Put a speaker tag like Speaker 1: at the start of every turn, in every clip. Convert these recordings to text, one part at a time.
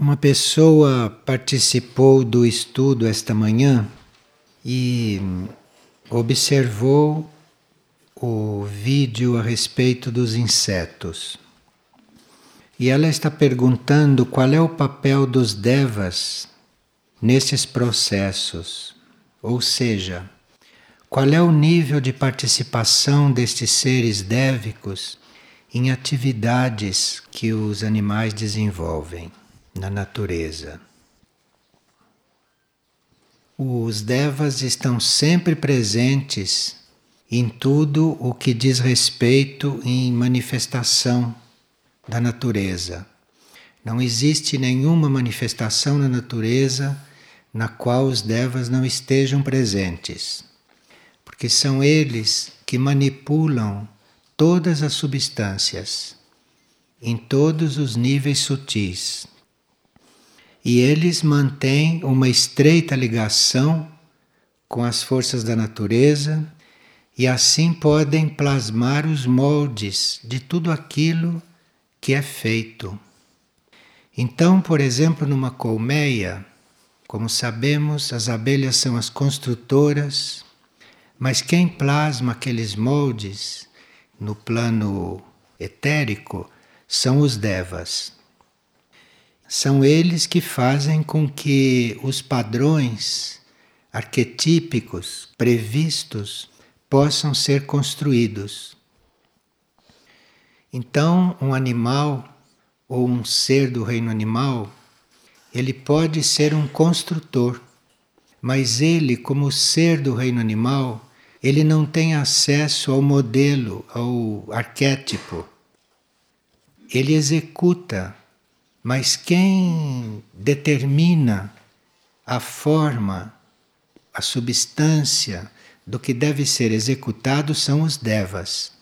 Speaker 1: Uma pessoa participou do estudo esta manhã e observou o vídeo a respeito dos insetos. E ela está perguntando qual é o papel dos devas nesses processos, ou seja, qual é o nível de participação destes seres dévicos em atividades que os animais desenvolvem na natureza. Os devas estão sempre presentes em tudo o que diz respeito em manifestação da natureza. Não existe nenhuma manifestação na natureza na qual os devas não estejam presentes, porque são eles que manipulam todas as substâncias em todos os níveis sutis e eles mantêm uma estreita ligação com as forças da natureza e assim podem plasmar os moldes de tudo aquilo que é feito. Então, por exemplo, numa colmeia, como sabemos, as abelhas são as construtoras, mas quem plasma aqueles moldes no plano etérico são os devas. São eles que fazem com que os padrões arquetípicos previstos possam ser construídos. Então, um animal ou um ser do reino animal, ele pode ser um construtor, mas ele, como ser do reino animal, ele não tem acesso ao modelo, ao arquétipo. Ele executa mas quem determina a forma, a substância do que deve ser executado são os devas.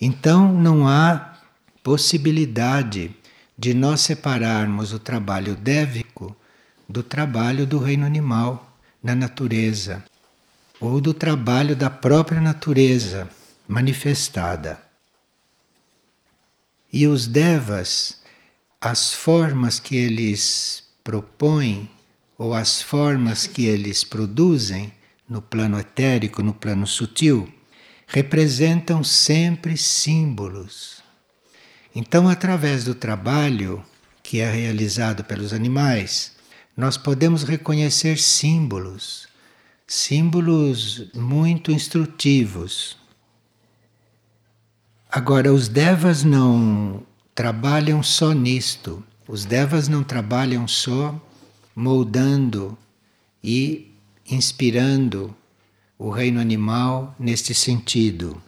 Speaker 1: Então não há possibilidade de nós separarmos o trabalho dévico do trabalho do reino animal na natureza, ou do trabalho da própria natureza manifestada. E os devas as formas que eles propõem ou as formas que eles produzem no plano etérico, no plano sutil, representam sempre símbolos. Então, através do trabalho que é realizado pelos animais, nós podemos reconhecer símbolos, símbolos muito instrutivos. Agora, os devas não trabalham só nisto. Os devas não trabalham só moldando e inspirando o reino animal neste sentido.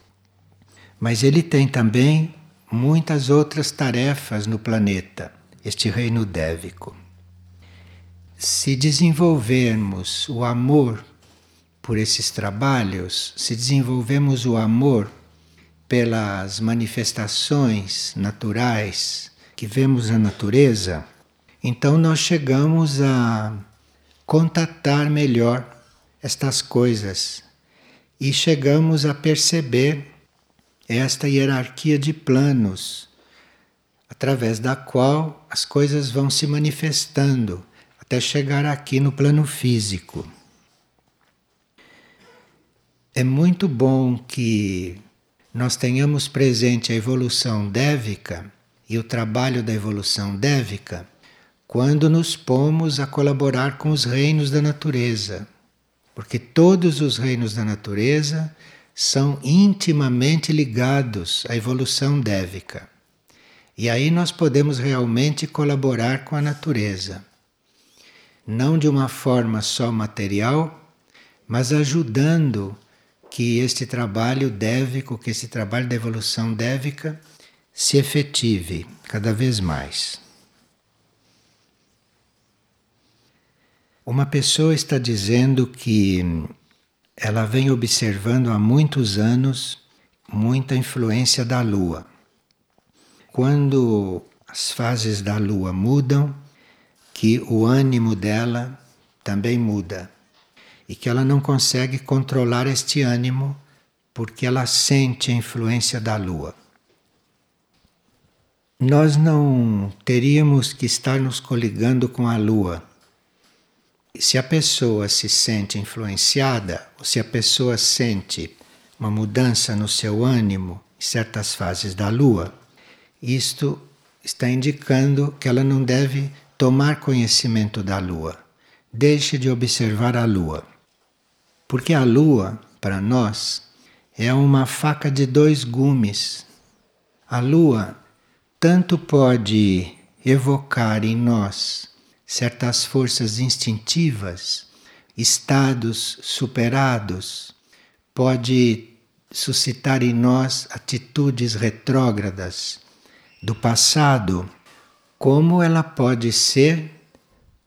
Speaker 1: Mas ele tem também muitas outras tarefas no planeta, este reino dévico. Se desenvolvermos o amor por esses trabalhos, se desenvolvemos o amor pelas manifestações naturais que vemos na natureza, então nós chegamos a contatar melhor estas coisas e chegamos a perceber esta hierarquia de planos através da qual as coisas vão se manifestando até chegar aqui no plano físico. É muito bom que nós tenhamos presente a evolução dévica e o trabalho da evolução dévica quando nos pomos a colaborar com os reinos da natureza. Porque todos os reinos da natureza são intimamente ligados à evolução dévica. E aí nós podemos realmente colaborar com a natureza. Não de uma forma só material, mas ajudando que este trabalho dévico, que esse trabalho da evolução dévica se efetive cada vez mais. Uma pessoa está dizendo que ela vem observando há muitos anos muita influência da lua. Quando as fases da lua mudam, que o ânimo dela também muda e que ela não consegue controlar este ânimo porque ela sente a influência da lua. nós não teríamos que estar nos coligando com a Lua. Se a pessoa se sente influenciada, ou se a pessoa sente uma mudança no seu ânimo em certas fases da Lua, isto está indicando que ela não deve tomar conhecimento da Lua. Deixe de observar a Lua. Porque a Lua, para nós, é uma faca de dois gumes. A Lua tanto pode evocar em nós certas forças instintivas, estados superados, pode suscitar em nós atitudes retrógradas do passado, como ela pode ser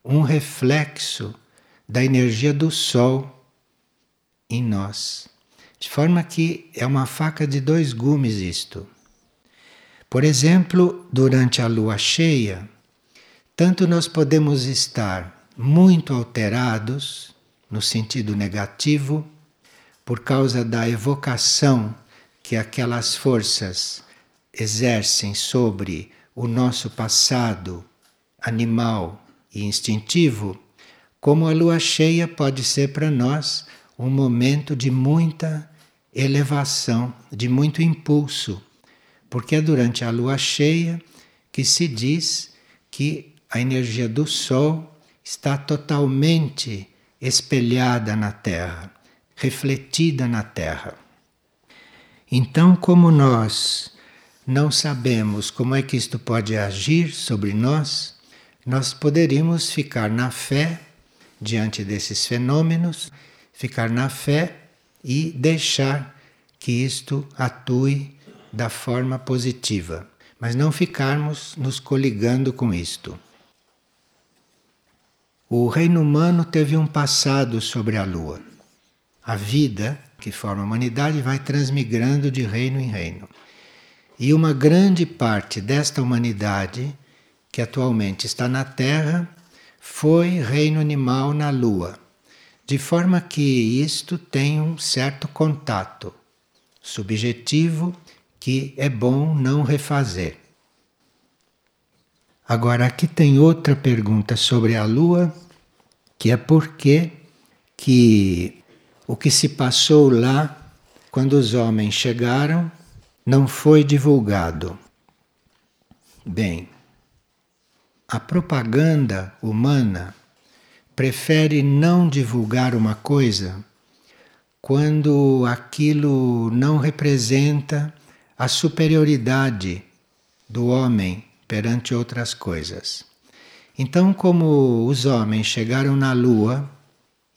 Speaker 1: um reflexo da energia do Sol em nós. De forma que é uma faca de dois gumes isto. Por exemplo, durante a lua cheia, tanto nós podemos estar muito alterados, no sentido negativo, por causa da evocação que aquelas forças exercem sobre o nosso passado animal e instintivo, como a lua cheia pode ser para nós um momento de muita elevação, de muito impulso porque é durante a lua cheia que se diz que a energia do Sol está totalmente espelhada na Terra, refletida na Terra. Então, como nós não sabemos como é que isto pode agir sobre nós, nós poderíamos ficar na fé diante desses fenômenos, ficar na fé e deixar que isto atue da forma positiva, mas não ficarmos nos coligando com isto. O reino humano teve um passado sobre a Lua. A vida que forma a humanidade vai transmigrando de reino em reino. E uma grande parte desta humanidade, que atualmente está na Terra, foi reino animal na Lua. De forma que isto tem um certo contato subjetivo que é bom não refazer. Agora, aqui tem outra pergunta sobre a Lua, que é por que, que o que se passou lá quando os homens chegaram não foi divulgado. Bem, a propaganda humana prefere não divulgar uma coisa quando aquilo não representa a superioridade do homem perante outras coisas. Então, como os homens chegaram na Lua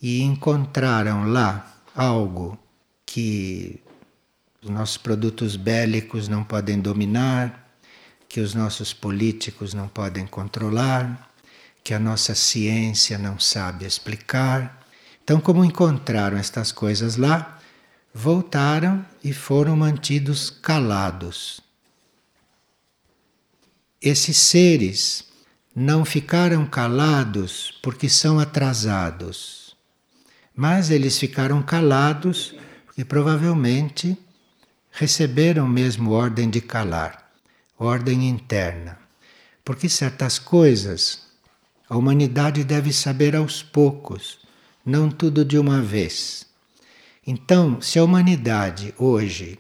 Speaker 1: e encontraram lá algo que os nossos produtos bélicos não podem dominar, que os nossos políticos não podem controlar, que a nossa ciência não sabe explicar. Então, como encontraram estas coisas lá, voltaram e foram mantidos calados. Esses seres não ficaram calados porque são atrasados, mas eles ficaram calados porque provavelmente receberam mesmo ordem de calar, ordem interna. Porque certas coisas a humanidade deve saber aos poucos, não tudo de uma vez. Então, se a humanidade hoje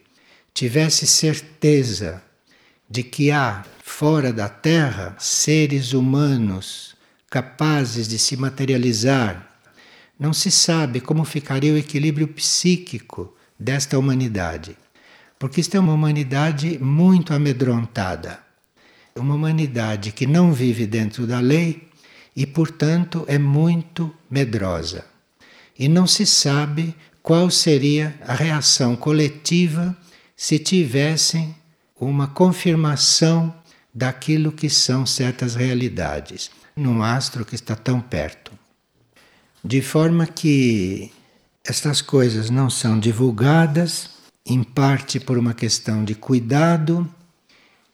Speaker 1: tivesse certeza de que há fora da Terra seres humanos capazes de se materializar, não se sabe como ficaria o equilíbrio psíquico desta humanidade. Porque isto é uma humanidade muito amedrontada. Uma humanidade que não vive dentro da lei e, portanto, é muito medrosa. E não se sabe qual seria a reação coletiva se tivessem uma confirmação daquilo que são certas realidades num astro que está tão perto. De forma que estas coisas não são divulgadas, em parte por uma questão de cuidado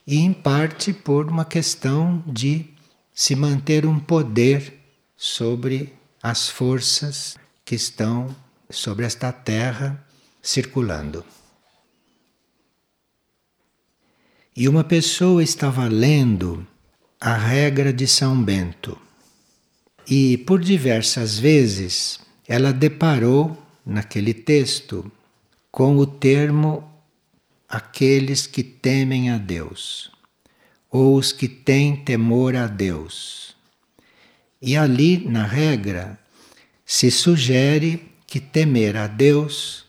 Speaker 1: e em parte por uma questão de se manter um poder sobre as forças que estão sobre esta terra circulando. E uma pessoa estava lendo a regra de São Bento. E por diversas vezes ela deparou naquele texto com o termo aqueles que temem a Deus, ou os que têm temor a Deus. E ali na regra se sugere que temer a Deus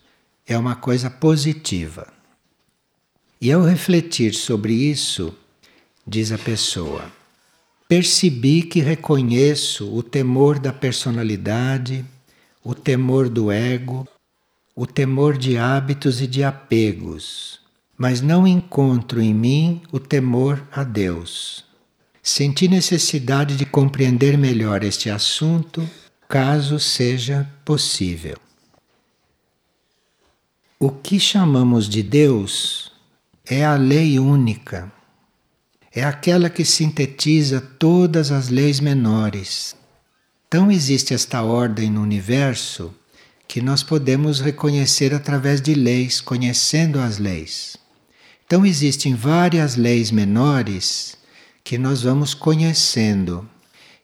Speaker 1: é uma coisa positiva. E ao refletir sobre isso, diz a pessoa, percebi que reconheço o temor da personalidade, o temor do ego, o temor de hábitos e de apegos, mas não encontro em mim o temor a Deus. Senti necessidade de compreender melhor este assunto, caso seja possível. O que chamamos de Deus é a lei única. É aquela que sintetiza todas as leis menores. Então existe esta ordem no universo que nós podemos reconhecer através de leis, conhecendo as leis. Então existem várias leis menores que nós vamos conhecendo.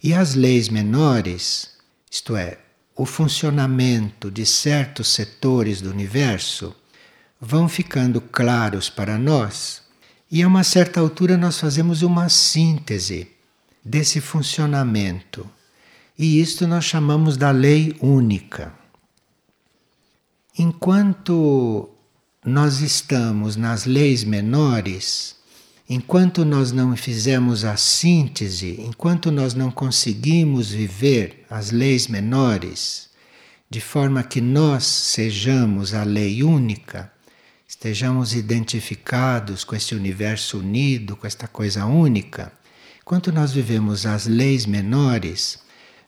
Speaker 1: E as leis menores, isto é, o funcionamento de certos setores do universo, vão ficando claros para nós, e a uma certa altura nós fazemos uma síntese desse funcionamento. E isto nós chamamos da lei única. Enquanto nós estamos nas leis menores, enquanto nós não fizemos a síntese, enquanto nós não conseguimos viver as leis menores, de forma que nós sejamos a lei única, estejamos identificados com este universo unido, com esta coisa única, enquanto nós vivemos as leis menores,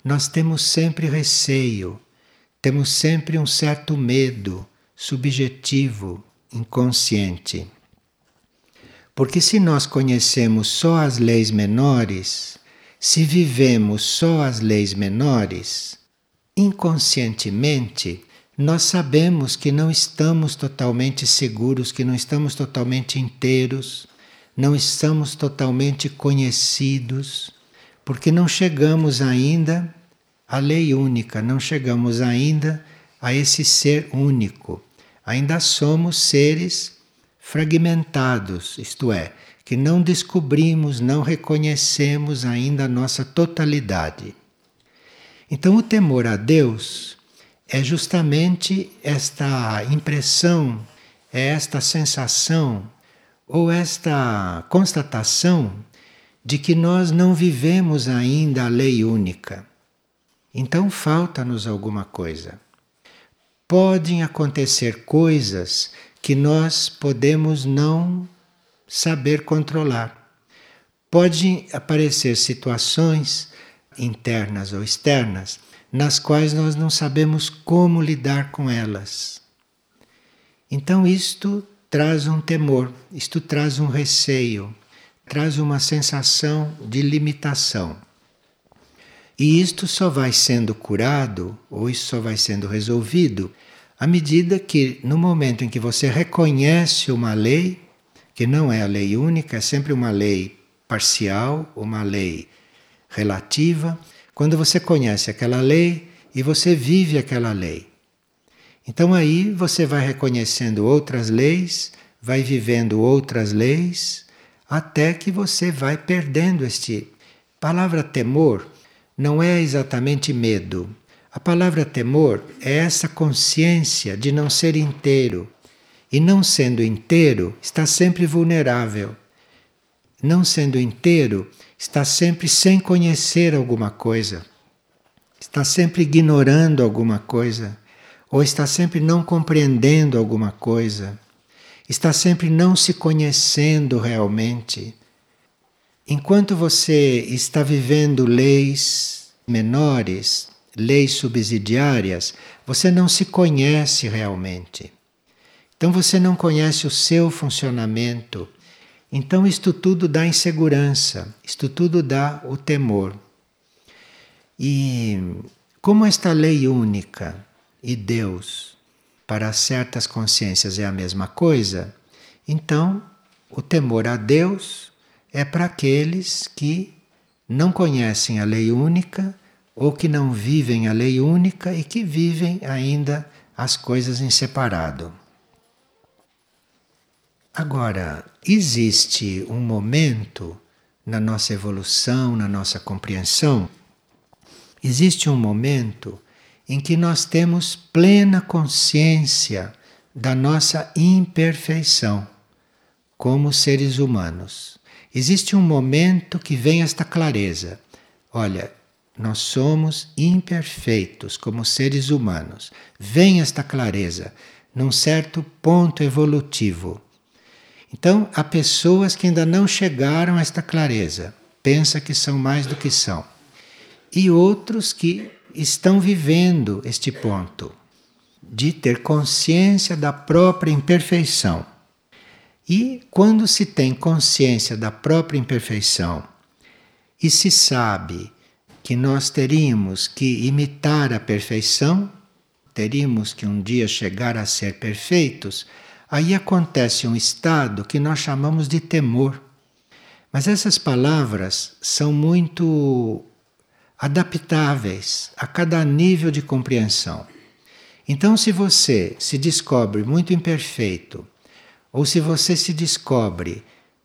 Speaker 1: nós temos sempre receio, temos sempre um certo medo subjetivo, inconsciente. Porque se nós conhecemos só as leis menores, se vivemos só as leis menores, inconscientemente nós sabemos que não estamos totalmente seguros, que não estamos totalmente inteiros, não estamos totalmente conhecidos, porque não chegamos ainda à lei única, não chegamos ainda a esse ser único. Ainda somos seres fragmentados, isto é, que não descobrimos, não reconhecemos ainda a nossa totalidade. Então, o temor a Deus é justamente esta impressão, é esta sensação ou esta constatação de que nós não vivemos ainda a lei única. Então falta-nos alguma coisa. Podem acontecer coisas que nós podemos não saber controlar. Podem aparecer situações internas ou externas nas quais nós não sabemos como lidar com elas. Então, isto traz um temor, isto traz um receio, traz uma sensação de limitação. E isto só vai sendo curado, ou isso só vai sendo resolvido, à medida que, no momento em que você reconhece uma lei, que não é a lei única, é sempre uma lei parcial, uma lei relativa, quando você conhece aquela lei e você vive aquela lei. Então aí você vai reconhecendo outras leis, vai vivendo outras leis, até que você vai perdendo este. Palavra temor não é exatamente medo. A palavra temor é essa consciência de não ser inteiro. E não sendo inteiro, está sempre vulnerável. Não sendo inteiro, está sempre sem conhecer alguma coisa, está sempre ignorando alguma coisa, ou está sempre não compreendendo alguma coisa, está sempre não se conhecendo realmente. Enquanto você está vivendo leis menores, leis subsidiárias, você não se conhece realmente. Então você não conhece o seu funcionamento, então, isto tudo dá insegurança, isto tudo dá o temor. E como esta lei única e Deus para certas consciências é a mesma coisa, então o temor a Deus é para aqueles que não conhecem a lei única ou que não vivem a lei única e que vivem ainda as coisas em separado. Agora, existe um momento na nossa evolução, na nossa compreensão, existe um momento em que nós temos plena consciência da nossa imperfeição como seres humanos. Existe um momento que vem esta clareza. Olha, nós somos imperfeitos como seres humanos. Vem esta clareza num certo ponto evolutivo. Então, há pessoas que ainda não chegaram a esta clareza, pensa que são mais do que são. E outros que estão vivendo este ponto de ter consciência da própria imperfeição. E quando se tem consciência da própria imperfeição e se sabe que nós teríamos que imitar a perfeição, teríamos que um dia chegar a ser perfeitos, aí acontece um estado que nós chamamos de temor. Mas essas palavras são muito adaptáveis a cada nível de compreensão. Então, se você se descobre muito imperfeito, ou se você se descobre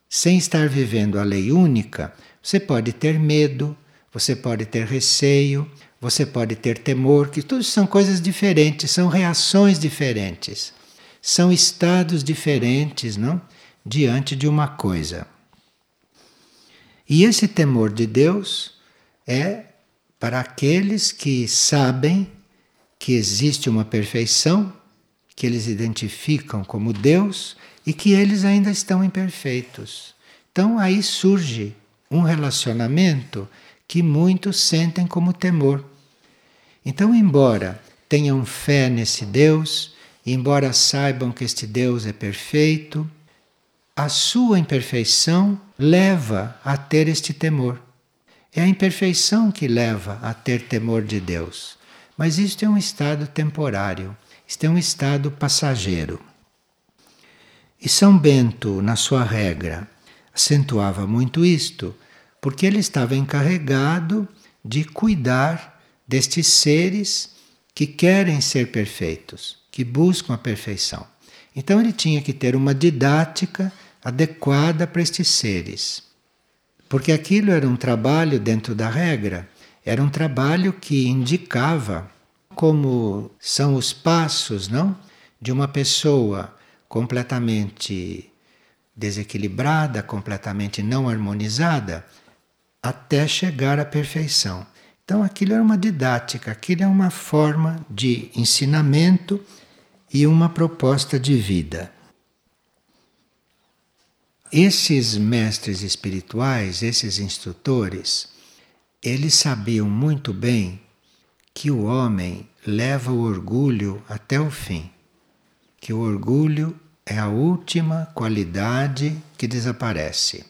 Speaker 1: sem estar vivendo a lei única, você pode ter medo, você pode ter receio, você pode ter temor, que tudo são coisas diferentes, são reações diferentes, são estados diferentes, não? Diante de uma coisa. E esse temor de Deus é para aqueles que sabem que existe uma perfeição, que eles identificam como Deus e que eles ainda estão imperfeitos. Então aí surge um relacionamento que muitos sentem como temor. Então, embora tenham fé nesse Deus, embora saibam que este Deus é perfeito, a sua imperfeição leva a ter este temor. É a imperfeição que leva a ter temor de Deus. Mas isto é um estado temporário, isto é um estado passageiro. E São Bento, na sua regra, acentuava muito isto, porque ele estava encarregado de cuidar destes seres que querem ser perfeitos, que buscam a perfeição. Então ele tinha que ter uma didática adequada para estes seres. Porque aquilo era um trabalho dentro da regra, era um trabalho que indicava como são os passos, não, de uma pessoa completamente desequilibrada, completamente não harmonizada, até chegar à perfeição. Então aquilo é uma didática, aquilo é uma forma de ensinamento e uma proposta de vida. Esses mestres espirituais, esses instrutores, eles sabiam muito bem que o homem leva o orgulho até o fim que o orgulho é a última qualidade que desaparece.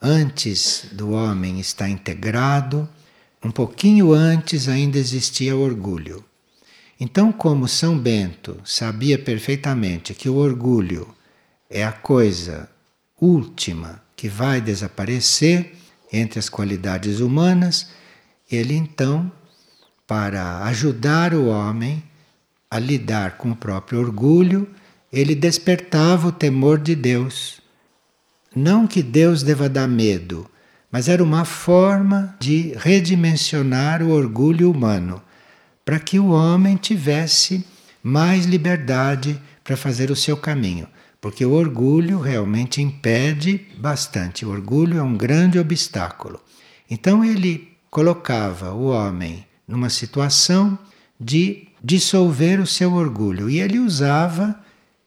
Speaker 1: Antes do homem estar integrado, um pouquinho antes ainda existia o orgulho. Então, como São Bento sabia perfeitamente que o orgulho é a coisa última que vai desaparecer entre as qualidades humanas, ele então, para ajudar o homem a lidar com o próprio orgulho, ele despertava o temor de Deus. Não que Deus deva dar medo, mas era uma forma de redimensionar o orgulho humano, para que o homem tivesse mais liberdade para fazer o seu caminho. Porque o orgulho realmente impede bastante. O orgulho é um grande obstáculo. Então ele colocava o homem numa situação de dissolver o seu orgulho. E ele usava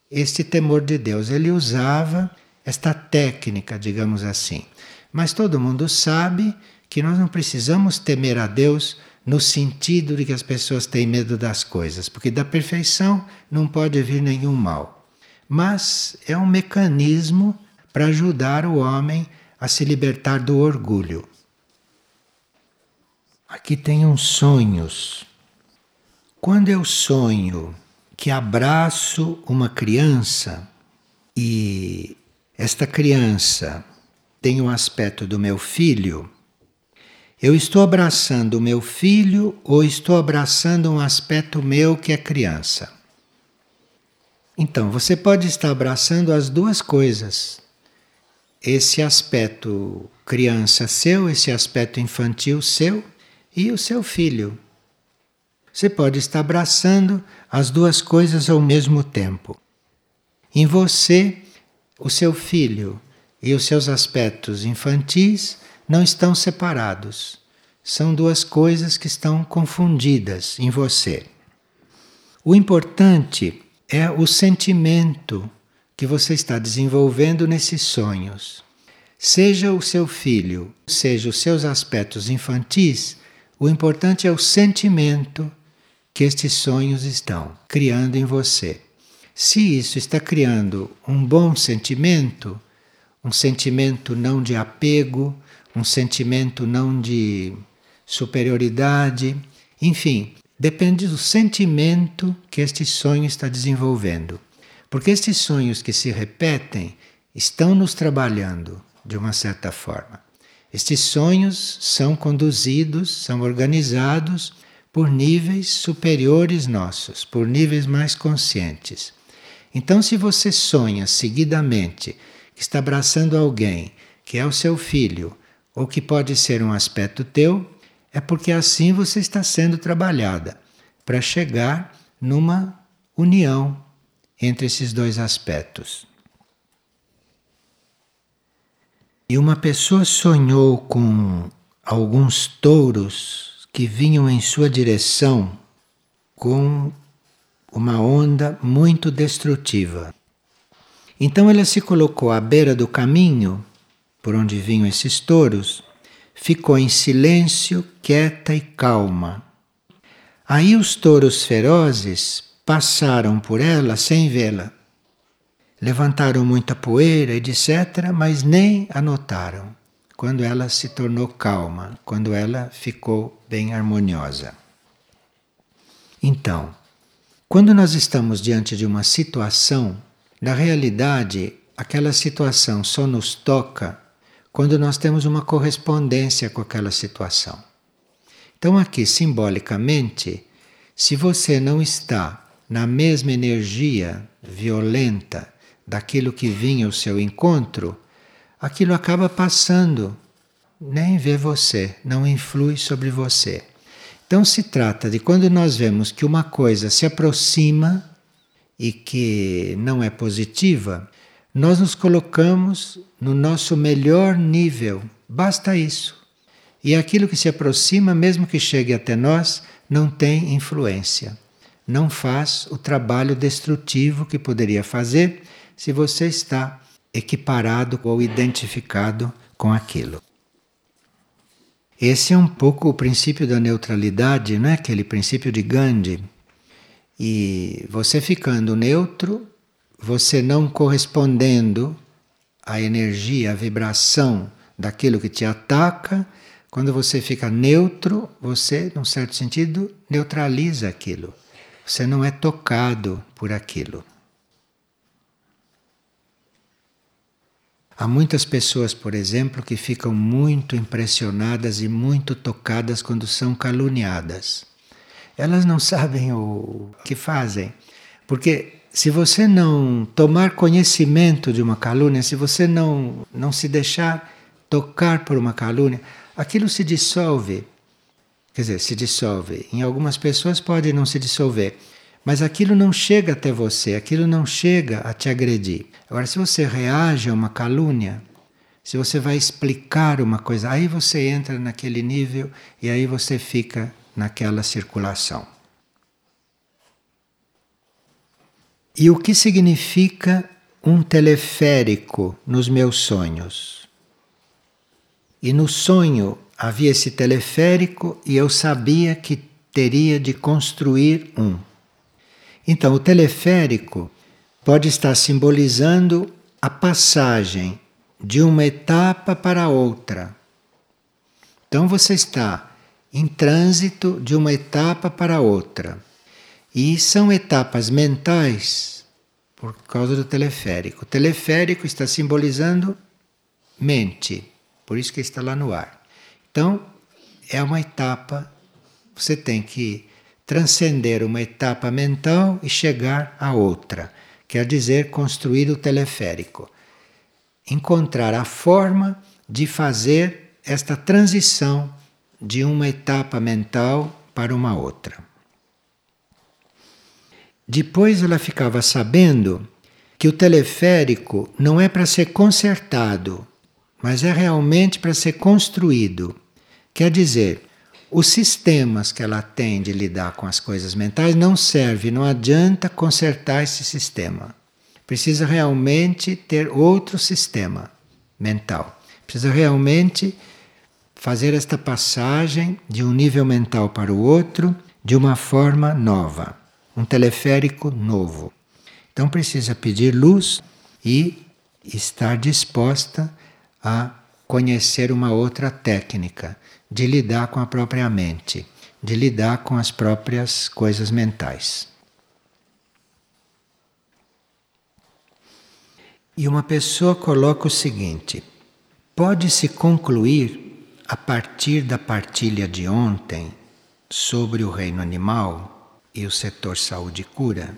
Speaker 1: este temor de Deus, ele usava esta técnica, digamos assim. Mas todo mundo sabe que nós não precisamos temer a Deus no sentido de que as pessoas têm medo das coisas, porque da perfeição não pode vir nenhum mal. Mas é um mecanismo para ajudar o homem a se libertar do orgulho. Aqui tem uns sonhos quando eu sonho que abraço uma criança e esta criança tem o aspecto do meu filho, eu estou abraçando o meu filho ou estou abraçando um aspecto meu que é criança? Então, você pode estar abraçando as duas coisas. Esse aspecto criança seu, esse aspecto infantil seu e o seu filho. Você pode estar abraçando as duas coisas ao mesmo tempo. Em você, o seu filho e os seus aspectos infantis não estão separados. São duas coisas que estão confundidas em você. O importante é o sentimento que você está desenvolvendo nesses sonhos. Seja o seu filho, seja os seus aspectos infantis, o importante é o sentimento que estes sonhos estão criando em você. Se isso está criando um bom sentimento, um sentimento não de apego, um sentimento não de superioridade, enfim, depende do sentimento que este sonho está desenvolvendo. Porque estes sonhos que se repetem estão nos trabalhando de uma certa forma. Estes sonhos são conduzidos, são organizados por níveis superiores nossos, por níveis mais conscientes. Então, se você sonha seguidamente que está abraçando alguém que é o seu filho, ou que pode ser um aspecto teu, é porque assim você está sendo trabalhada para chegar numa união entre esses dois aspectos. E uma pessoa sonhou com alguns touros que vinham em sua direção com uma onda muito destrutiva. Então ela se colocou à beira do caminho por onde vinham esses touros, ficou em silêncio, quieta e calma. Aí os touros ferozes passaram por ela sem vê-la. Levantaram muita poeira, etc., mas nem a notaram quando ela se tornou calma, quando ela ficou bem harmoniosa. Então, quando nós estamos diante de uma situação, na realidade, aquela situação só nos toca quando nós temos uma correspondência com aquela situação. Então, aqui, simbolicamente, se você não está na mesma energia violenta daquilo que vinha ao seu encontro, aquilo acaba passando, nem vê você, não influi sobre você. Então se trata de quando nós vemos que uma coisa se aproxima e que não é positiva, nós nos colocamos no nosso melhor nível. Basta isso. E aquilo que se aproxima, mesmo que chegue até nós, não tem influência. Não faz o trabalho destrutivo que poderia fazer se você está equiparado ou identificado com aquilo. Esse é um pouco o princípio da neutralidade, não é aquele princípio de Gandhi. E você ficando neutro, você não correspondendo à energia, à vibração daquilo que te ataca, quando você fica neutro, você, num certo sentido, neutraliza aquilo. Você não é tocado por aquilo. Há muitas pessoas, por exemplo, que ficam muito impressionadas e muito tocadas quando são caluniadas. Elas não sabem o que fazem, porque se você não tomar conhecimento de uma calúnia, se você não, não se deixar tocar por uma calúnia, aquilo se dissolve. Quer dizer, se dissolve. Em algumas pessoas pode não se dissolver, mas aquilo não chega até você, aquilo não chega a te agredir. Agora, se você reage a uma calúnia, se você vai explicar uma coisa, aí você entra naquele nível e aí você fica naquela circulação. E o que significa um teleférico nos meus sonhos? E no sonho havia esse teleférico e eu sabia que teria de construir um. Então, o teleférico pode estar simbolizando a passagem de uma etapa para outra. Então, você está em trânsito de uma etapa para outra. E são etapas mentais, por causa do teleférico. O teleférico está simbolizando mente, por isso que está lá no ar. Então, é uma etapa, você tem que transcender uma etapa mental e chegar a outra. Quer dizer, construir o teleférico. Encontrar a forma de fazer esta transição de uma etapa mental para uma outra. Depois ela ficava sabendo que o teleférico não é para ser consertado, mas é realmente para ser construído. Quer dizer, os sistemas que ela tem de lidar com as coisas mentais não serve, não adianta consertar esse sistema. Precisa realmente ter outro sistema mental. Precisa realmente fazer esta passagem de um nível mental para o outro de uma forma nova, um teleférico novo. Então precisa pedir luz e estar disposta a conhecer uma outra técnica de lidar com a própria mente, de lidar com as próprias coisas mentais. E uma pessoa coloca o seguinte: pode-se concluir a partir da partilha de ontem sobre o reino animal e o setor saúde e cura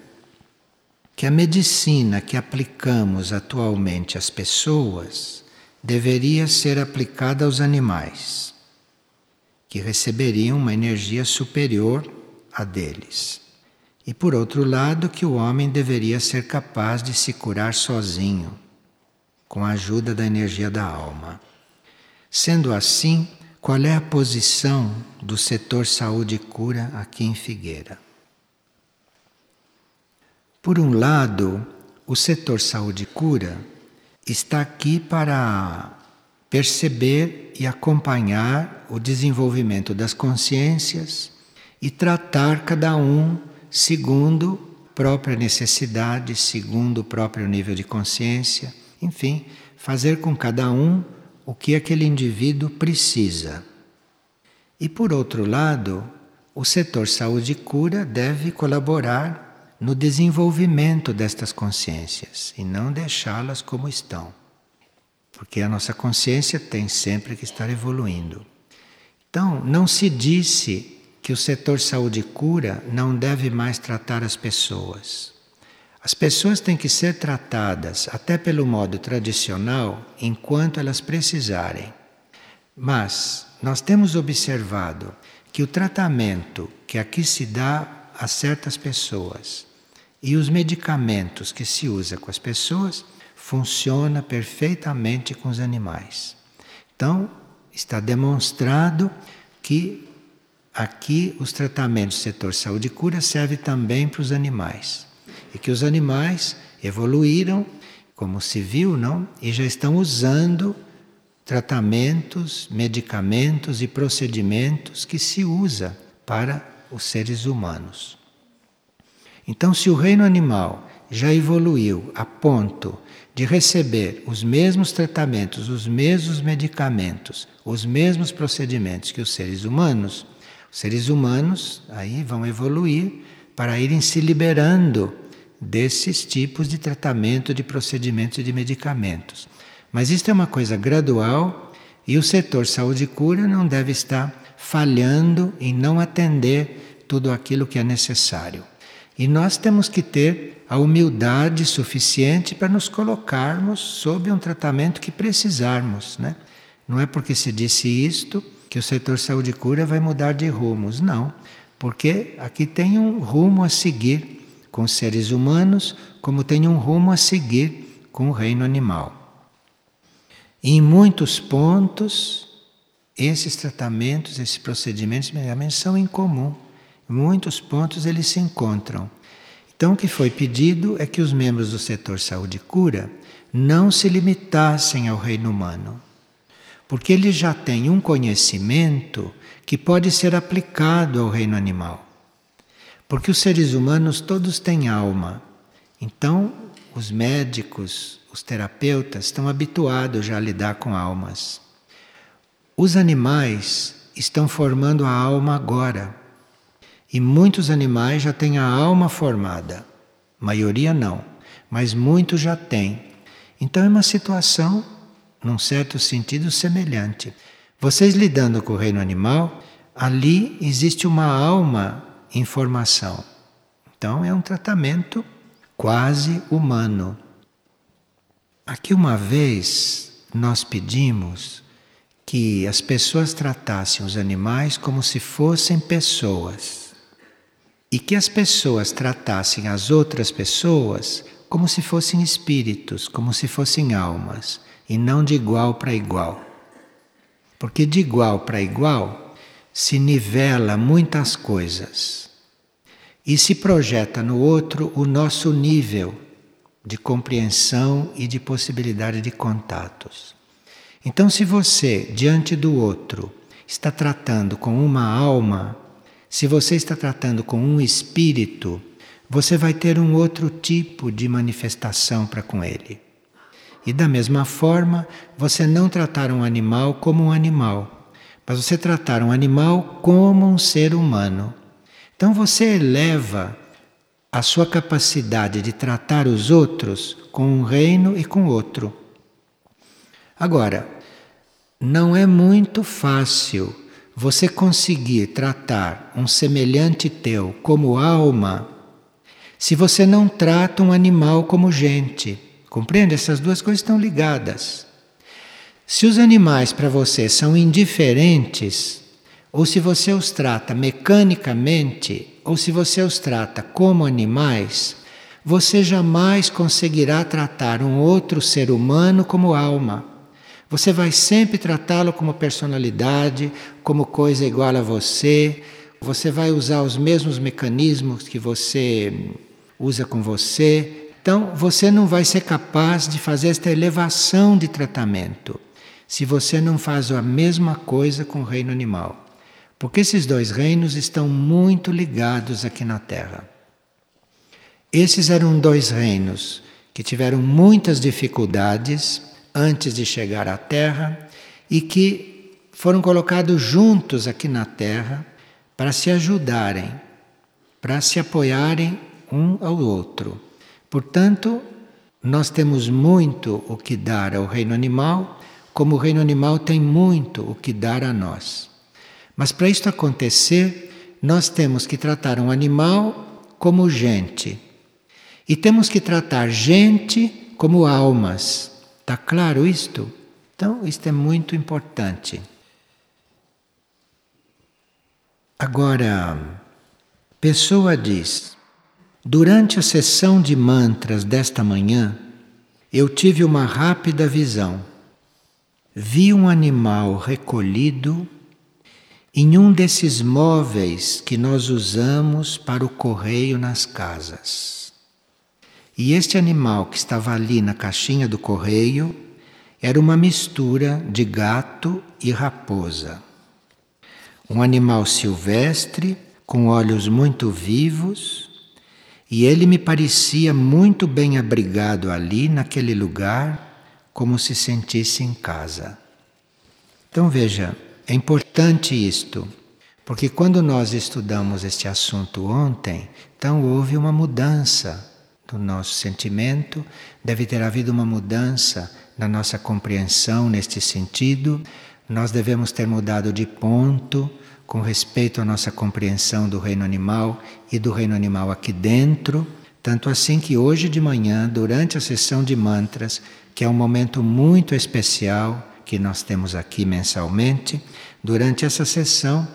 Speaker 1: que a medicina que aplicamos atualmente às pessoas deveria ser aplicada aos animais que receberiam uma energia superior à deles. E por outro lado, que o homem deveria ser capaz de se curar sozinho, com a ajuda da energia da alma. Sendo assim, qual é a posição do setor saúde e cura aqui em Figueira? Por um lado, o setor saúde e cura está aqui para perceber e acompanhar o desenvolvimento das consciências e tratar cada um segundo própria necessidade, segundo o próprio nível de consciência, enfim, fazer com cada um o que aquele indivíduo precisa. E por outro lado, o setor saúde e cura deve colaborar no desenvolvimento destas consciências e não deixá-las como estão porque a nossa consciência tem sempre que estar evoluindo. Então, não se disse que o setor saúde e cura não deve mais tratar as pessoas. As pessoas têm que ser tratadas, até pelo modo tradicional, enquanto elas precisarem. Mas nós temos observado que o tratamento que aqui se dá a certas pessoas e os medicamentos que se usa com as pessoas funciona perfeitamente com os animais. Então, está demonstrado que aqui os tratamentos do setor saúde e cura servem também para os animais. E que os animais evoluíram, como se viu, não? E já estão usando tratamentos, medicamentos e procedimentos que se usa para os seres humanos. Então, se o reino animal já evoluiu a ponto de receber os mesmos tratamentos, os mesmos medicamentos, os mesmos procedimentos que os seres humanos, os seres humanos aí vão evoluir para irem se liberando desses tipos de tratamento, de procedimentos e de medicamentos. Mas isto é uma coisa gradual e o setor saúde e cura não deve estar falhando em não atender tudo aquilo que é necessário. E nós temos que ter a humildade suficiente para nos colocarmos sob um tratamento que precisarmos, né? Não é porque se disse isto que o setor saúde e cura vai mudar de rumos, não. Porque aqui tem um rumo a seguir com seres humanos, como tem um rumo a seguir com o reino animal. Em muitos pontos, esses tratamentos, esses procedimentos, são em comum muitos pontos eles se encontram. Então, o que foi pedido é que os membros do setor saúde e cura não se limitassem ao reino humano, porque eles já têm um conhecimento que pode ser aplicado ao reino animal. Porque os seres humanos todos têm alma. Então, os médicos, os terapeutas estão habituados já a lidar com almas. Os animais estão formando a alma agora. E muitos animais já têm a alma formada, maioria não. mas muitos já têm. Então é uma situação, num certo sentido, semelhante. Vocês lidando com o reino animal, ali existe uma alma em formação. Então é um tratamento quase humano. Aqui uma vez nós pedimos que as pessoas tratassem os animais como se fossem pessoas e que as pessoas tratassem as outras pessoas como se fossem espíritos, como se fossem almas e não de igual para igual. Porque de igual para igual se nivela muitas coisas e se projeta no outro o nosso nível de compreensão e de possibilidade de contatos. Então, se você, diante do outro, está tratando com uma alma, se você está tratando com um espírito, você vai ter um outro tipo de manifestação para com ele. E da mesma forma, você não tratar um animal como um animal, mas você tratar um animal como um ser humano. Então você eleva a sua capacidade de tratar os outros com um reino e com outro. Agora, não é muito fácil você conseguir tratar um semelhante teu como alma se você não trata um animal como gente. Compreende? Essas duas coisas estão ligadas. Se os animais para você são indiferentes, ou se você os trata mecanicamente, ou se você os trata como animais, você jamais conseguirá tratar um outro ser humano como alma. Você vai sempre tratá-lo como personalidade, como coisa igual a você. Você vai usar os mesmos mecanismos que você usa com você. Então, você não vai ser capaz de fazer esta elevação de tratamento se você não faz a mesma coisa com o reino animal. Porque esses dois reinos estão muito ligados aqui na Terra. Esses eram dois reinos que tiveram muitas dificuldades antes de chegar à Terra e que foram colocados juntos aqui na Terra para se ajudarem, para se apoiarem um ao outro. Portanto, nós temos muito o que dar ao reino animal, como o reino animal tem muito o que dar a nós. Mas para isto acontecer, nós temos que tratar um animal como gente. E temos que tratar gente como almas. Está claro isto? Então, isto é muito importante. Agora, pessoa diz: durante a sessão de mantras desta manhã, eu tive uma rápida visão. Vi um animal recolhido em um desses móveis que nós usamos para o correio nas casas. E este animal que estava ali na caixinha do correio era uma mistura de gato e raposa. Um animal silvestre com olhos muito vivos, e ele me parecia muito bem abrigado ali naquele lugar, como se sentisse em casa. Então veja, é importante isto, porque quando nós estudamos este assunto ontem, então houve uma mudança do nosso sentimento, deve ter havido uma mudança na nossa compreensão neste sentido. Nós devemos ter mudado de ponto com respeito à nossa compreensão do reino animal e do reino animal aqui dentro. Tanto assim que hoje de manhã, durante a sessão de mantras, que é um momento muito especial, que nós temos aqui mensalmente, durante essa sessão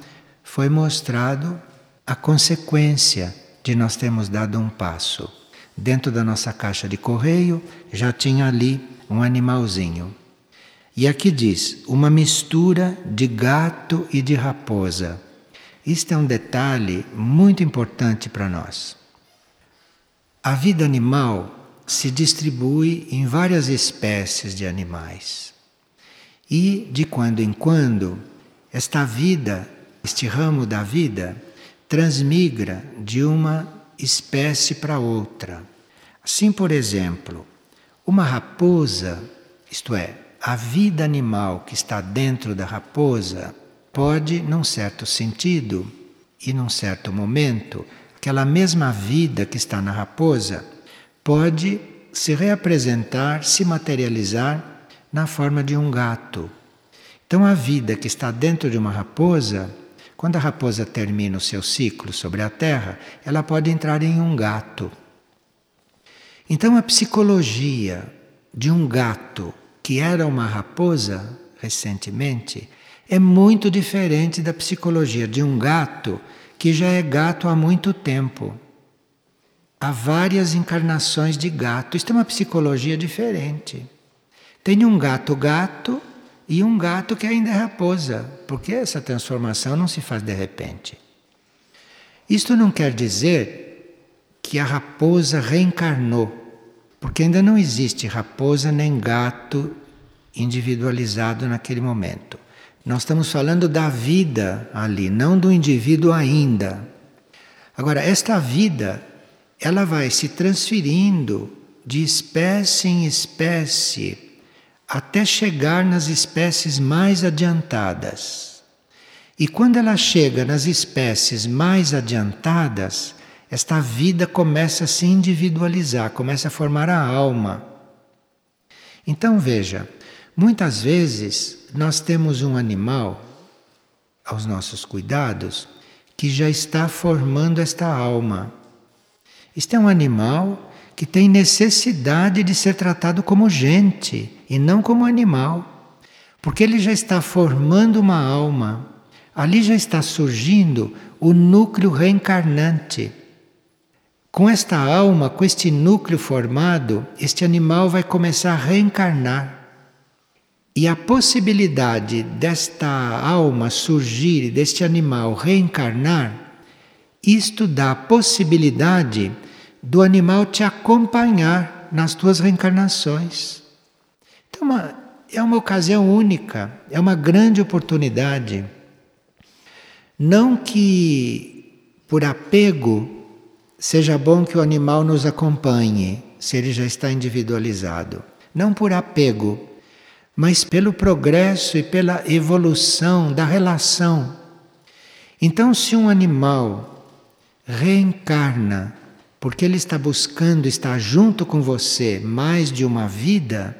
Speaker 1: foi mostrado a consequência de nós termos dado um passo. Dentro da nossa caixa de correio já tinha ali um animalzinho. E aqui diz: uma mistura de gato e de raposa. Isto é um detalhe muito importante para nós. A vida animal se distribui em várias espécies de animais. E de quando em quando, esta vida, este ramo da vida, transmigra de uma espécie para outra. Assim, por exemplo, uma raposa, isto é, a vida animal que está dentro da raposa, pode, num certo sentido e num certo momento, aquela mesma vida que está na raposa, pode se reapresentar, se materializar na forma de um gato. Então, a vida que está dentro de uma raposa, quando a raposa termina o seu ciclo sobre a Terra, ela pode entrar em um gato. Então, a psicologia de um gato que era uma raposa recentemente é muito diferente da psicologia de um gato que já é gato há muito tempo. Há várias encarnações de gato. Isto é uma psicologia diferente. Tem um gato gato e um gato que ainda é raposa, porque essa transformação não se faz de repente. Isto não quer dizer que a raposa reencarnou, porque ainda não existe raposa nem gato individualizado naquele momento. Nós estamos falando da vida ali, não do indivíduo ainda. Agora, esta vida, ela vai se transferindo de espécie em espécie até chegar nas espécies mais adiantadas. E quando ela chega nas espécies mais adiantadas, esta vida começa a se individualizar, começa a formar a alma. Então veja, muitas vezes nós temos um animal aos nossos cuidados que já está formando esta alma. Este é um animal que tem necessidade de ser tratado como gente e não como animal, porque ele já está formando uma alma, ali já está surgindo o núcleo reencarnante. Com esta alma, com este núcleo formado, este animal vai começar a reencarnar. E a possibilidade desta alma surgir, deste animal reencarnar, isto dá a possibilidade do animal te acompanhar nas tuas reencarnações. Então, uma, é uma ocasião única, é uma grande oportunidade. Não que por apego seja bom que o animal nos acompanhe, se ele já está individualizado. Não por apego, mas pelo progresso e pela evolução da relação. Então, se um animal reencarna porque ele está buscando estar junto com você mais de uma vida,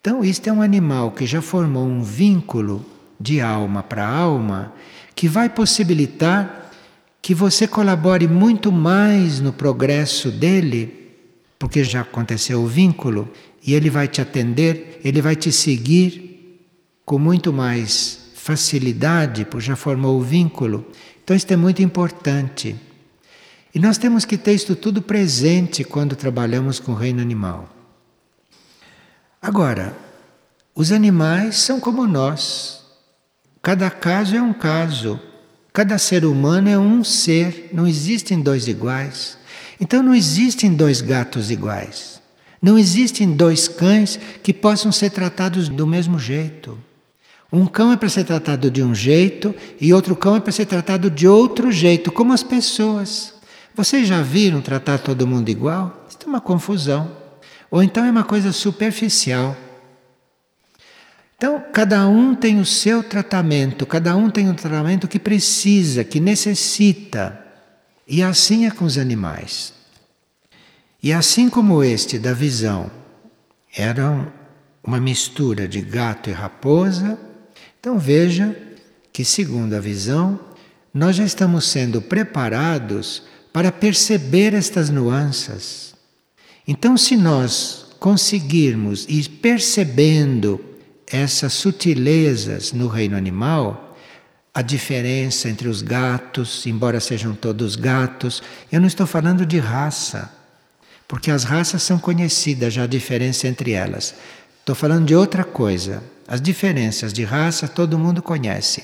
Speaker 1: então isto é um animal que já formou um vínculo de alma para alma que vai possibilitar que você colabore muito mais no progresso dele, porque já aconteceu o vínculo e ele vai te atender, ele vai te seguir com muito mais facilidade, porque já formou o vínculo. Então, isso é muito importante. E nós temos que ter isso tudo presente quando trabalhamos com o reino animal. Agora, os animais são como nós. Cada caso é um caso. Cada ser humano é um ser. Não existem dois iguais. Então não existem dois gatos iguais. Não existem dois cães que possam ser tratados do mesmo jeito. Um cão é para ser tratado de um jeito e outro cão é para ser tratado de outro jeito, como as pessoas. Vocês já viram tratar todo mundo igual? Isso é uma confusão. Ou então é uma coisa superficial. Então, cada um tem o seu tratamento, cada um tem o tratamento que precisa, que necessita. E assim é com os animais. E assim como este da visão era uma mistura de gato e raposa, então veja que, segundo a visão, nós já estamos sendo preparados para perceber estas nuances. Então, se nós conseguirmos ir percebendo essas sutilezas no reino animal, a diferença entre os gatos, embora sejam todos gatos, eu não estou falando de raça, porque as raças são conhecidas já a diferença entre elas. Estou falando de outra coisa. As diferenças de raça todo mundo conhece.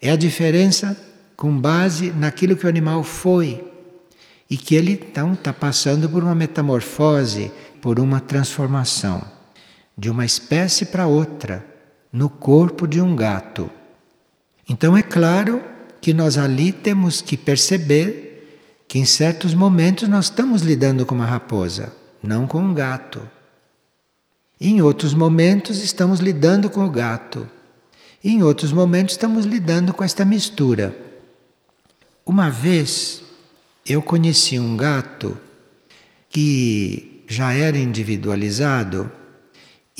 Speaker 1: É a diferença com base naquilo que o animal foi e que ele então está passando por uma metamorfose, por uma transformação de uma espécie para outra no corpo de um gato. Então é claro que nós ali temos que perceber que em certos momentos nós estamos lidando com uma raposa, não com um gato. Em outros momentos estamos lidando com o gato. Em outros momentos estamos lidando com esta mistura. Uma vez eu conheci um gato que já era individualizado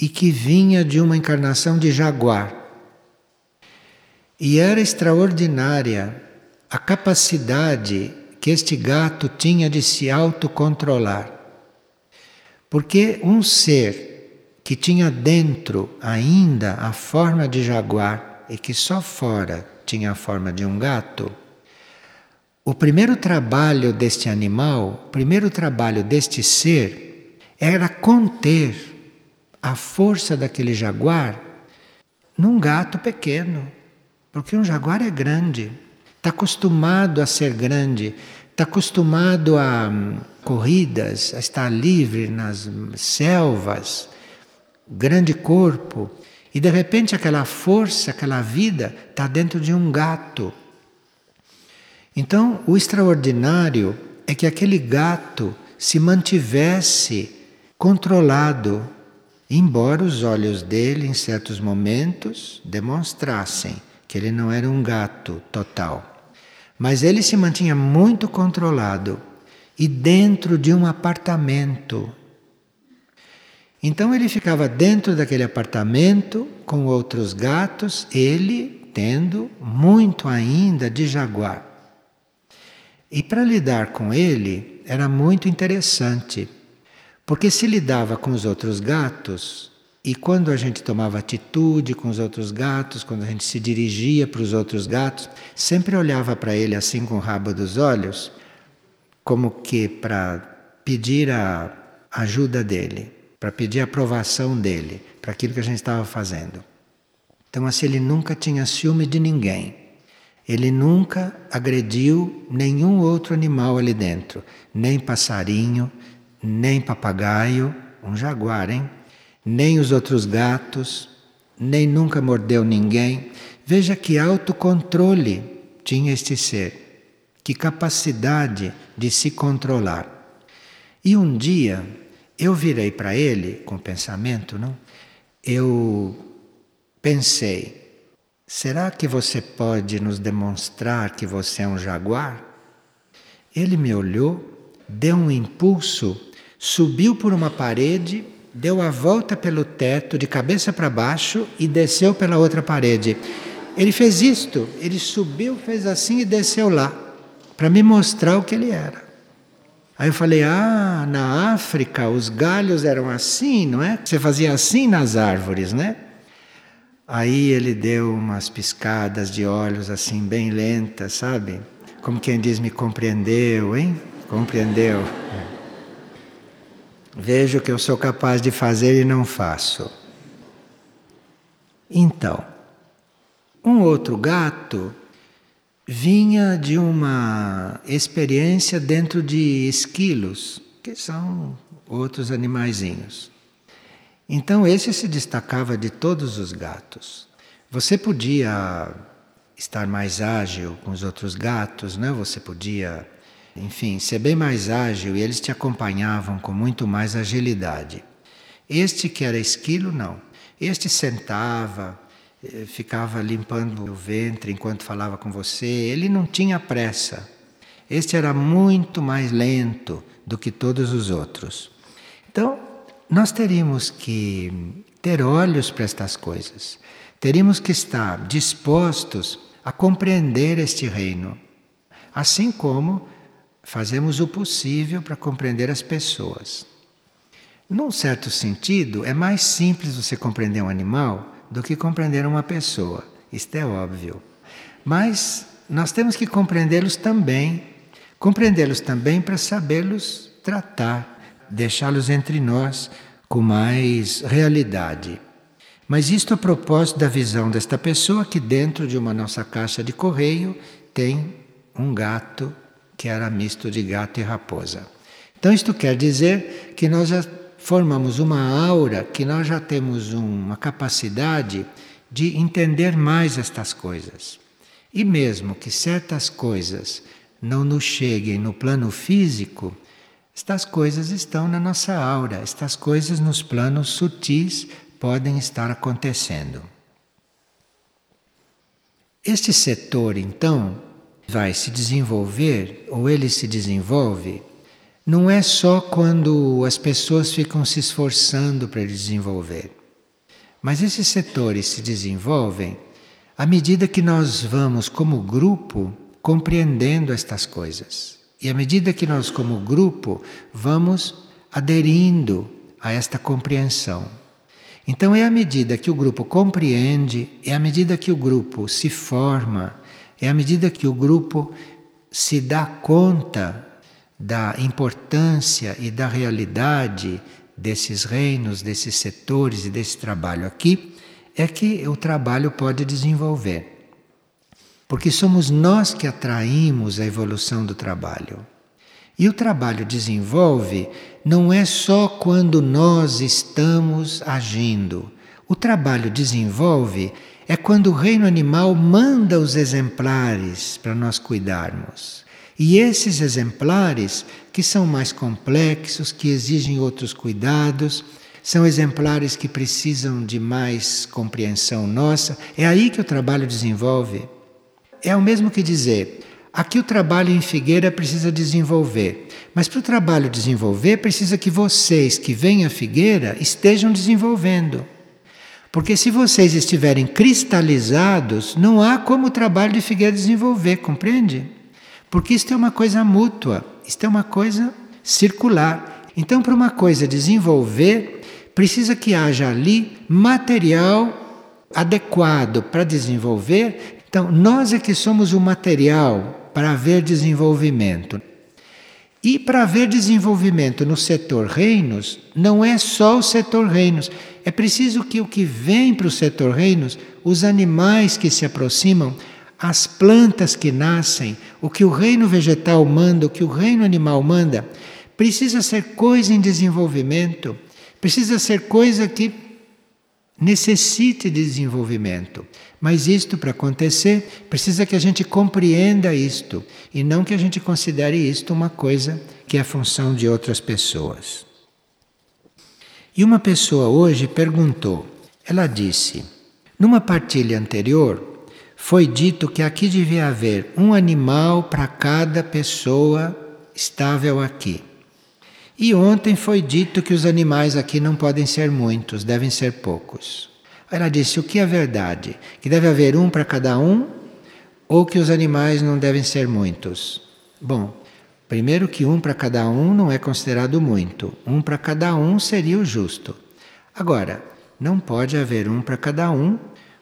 Speaker 1: e que vinha de uma encarnação de jaguar. E era extraordinária a capacidade que este gato tinha de se autocontrolar. Porque um ser que tinha dentro ainda a forma de jaguar e que só fora tinha a forma de um gato, o primeiro trabalho deste animal, o primeiro trabalho deste ser, era conter a força daquele jaguar num gato pequeno. Porque um jaguar é grande, está acostumado a ser grande, está acostumado a hum, corridas, a estar livre nas selvas, grande corpo, e de repente aquela força, aquela vida está dentro de um gato. Então, o extraordinário é que aquele gato se mantivesse controlado, embora os olhos dele, em certos momentos, demonstrassem que ele não era um gato total. Mas ele se mantinha muito controlado e dentro de um apartamento. Então ele ficava dentro daquele apartamento com outros gatos, ele tendo muito ainda de jaguar. E para lidar com ele era muito interessante, porque se lidava com os outros gatos, e quando a gente tomava atitude com os outros gatos, quando a gente se dirigia para os outros gatos, sempre olhava para ele assim com o rabo dos olhos, como que para pedir a ajuda dele, para pedir a aprovação dele, para aquilo que a gente estava fazendo. Então, assim, ele nunca tinha ciúme de ninguém. Ele nunca agrediu nenhum outro animal ali dentro, nem passarinho, nem papagaio, um jaguar, hein? Nem os outros gatos, nem nunca mordeu ninguém. Veja que autocontrole tinha este ser, que capacidade de se controlar. E um dia eu virei para ele com pensamento, não? Eu pensei, Será que você pode nos demonstrar que você é um jaguar? Ele me olhou, deu um impulso, subiu por uma parede, deu a volta pelo teto de cabeça para baixo e desceu pela outra parede. Ele fez isto, ele subiu, fez assim e desceu lá, para me mostrar o que ele era. Aí eu falei: Ah, na África os galhos eram assim, não é? Você fazia assim nas árvores, né? Aí ele deu umas piscadas de olhos assim, bem lentas, sabe? Como quem diz, me compreendeu, hein? Compreendeu. Vejo que eu sou capaz de fazer e não faço. Então, um outro gato vinha de uma experiência dentro de esquilos, que são outros animaizinhos. Então esse se destacava de todos os gatos. Você podia estar mais ágil com os outros gatos, né? Você podia, enfim, ser bem mais ágil e eles te acompanhavam com muito mais agilidade. Este que era esquilo, não. Este sentava, eh, ficava limpando o ventre enquanto falava com você, ele não tinha pressa. Este era muito mais lento do que todos os outros. Então, nós teríamos que ter olhos para estas coisas, teríamos que estar dispostos a compreender este reino, assim como fazemos o possível para compreender as pessoas. Num certo sentido, é mais simples você compreender um animal do que compreender uma pessoa, isto é óbvio. Mas nós temos que compreendê-los também, compreendê-los também para sabê-los tratar deixá-los entre nós com mais realidade. Mas isto a propósito da visão desta pessoa que dentro de uma nossa caixa de correio tem um gato que era misto de gato e raposa. Então isto quer dizer que nós já formamos uma aura, que nós já temos uma capacidade de entender mais estas coisas. E mesmo que certas coisas não nos cheguem no plano físico, estas coisas estão na nossa aura, estas coisas nos planos sutis podem estar acontecendo. Este setor, então, vai se desenvolver, ou ele se desenvolve, não é só quando as pessoas ficam se esforçando para desenvolver. Mas esses setores se desenvolvem à medida que nós vamos, como grupo, compreendendo estas coisas. E à medida que nós, como grupo, vamos aderindo a esta compreensão. Então, é à medida que o grupo compreende, é à medida que o grupo se forma, é à medida que o grupo se dá conta da importância e da realidade desses reinos, desses setores e desse trabalho aqui, é que o trabalho pode desenvolver. Porque somos nós que atraímos a evolução do trabalho. E o trabalho desenvolve não é só quando nós estamos agindo. O trabalho desenvolve é quando o reino animal manda os exemplares para nós cuidarmos. E esses exemplares, que são mais complexos, que exigem outros cuidados, são exemplares que precisam de mais compreensão nossa, é aí que o trabalho desenvolve. É o mesmo que dizer, aqui o trabalho em Figueira precisa desenvolver, mas para o trabalho desenvolver, precisa que vocês que vêm à Figueira estejam desenvolvendo. Porque se vocês estiverem cristalizados, não há como o trabalho de Figueira desenvolver, compreende? Porque isto é uma coisa mútua, isto é uma coisa circular. Então, para uma coisa desenvolver, precisa que haja ali material adequado para desenvolver. Então, nós é que somos o material para haver desenvolvimento. E para haver desenvolvimento no setor reinos, não é só o setor reinos. É preciso que o que vem para o setor reinos, os animais que se aproximam, as plantas que nascem, o que o reino vegetal manda, o que o reino animal manda, precisa ser coisa em desenvolvimento, precisa ser coisa que necessite de desenvolvimento. Mas isto para acontecer, precisa que a gente compreenda isto e não que a gente considere isto uma coisa que é função de outras pessoas. E uma pessoa hoje perguntou, ela disse: numa partilha anterior, foi dito que aqui devia haver um animal para cada pessoa estável aqui. E ontem foi dito que os animais aqui não podem ser muitos, devem ser poucos. Ela disse: o que é verdade? Que deve haver um para cada um ou que os animais não devem ser muitos? Bom, primeiro que um para cada um não é considerado muito. Um para cada um seria o justo. Agora, não pode haver um para cada um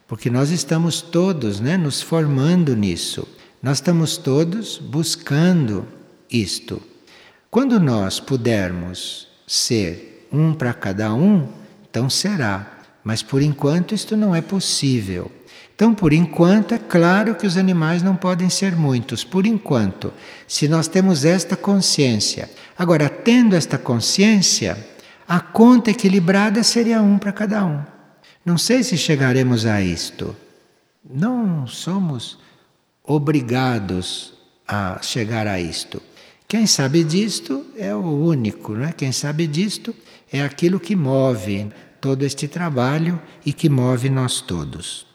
Speaker 1: porque nós estamos todos né, nos formando nisso. Nós estamos todos buscando isto. Quando nós pudermos ser um para cada um, então será. Mas por enquanto isto não é possível. Então, por enquanto, é claro que os animais não podem ser muitos, por enquanto, se nós temos esta consciência. Agora, tendo esta consciência, a conta equilibrada seria um para cada um. Não sei se chegaremos a isto. Não somos obrigados a chegar a isto. Quem sabe disto é o único, né? Quem sabe disto é aquilo que move todo este trabalho e que move nós todos.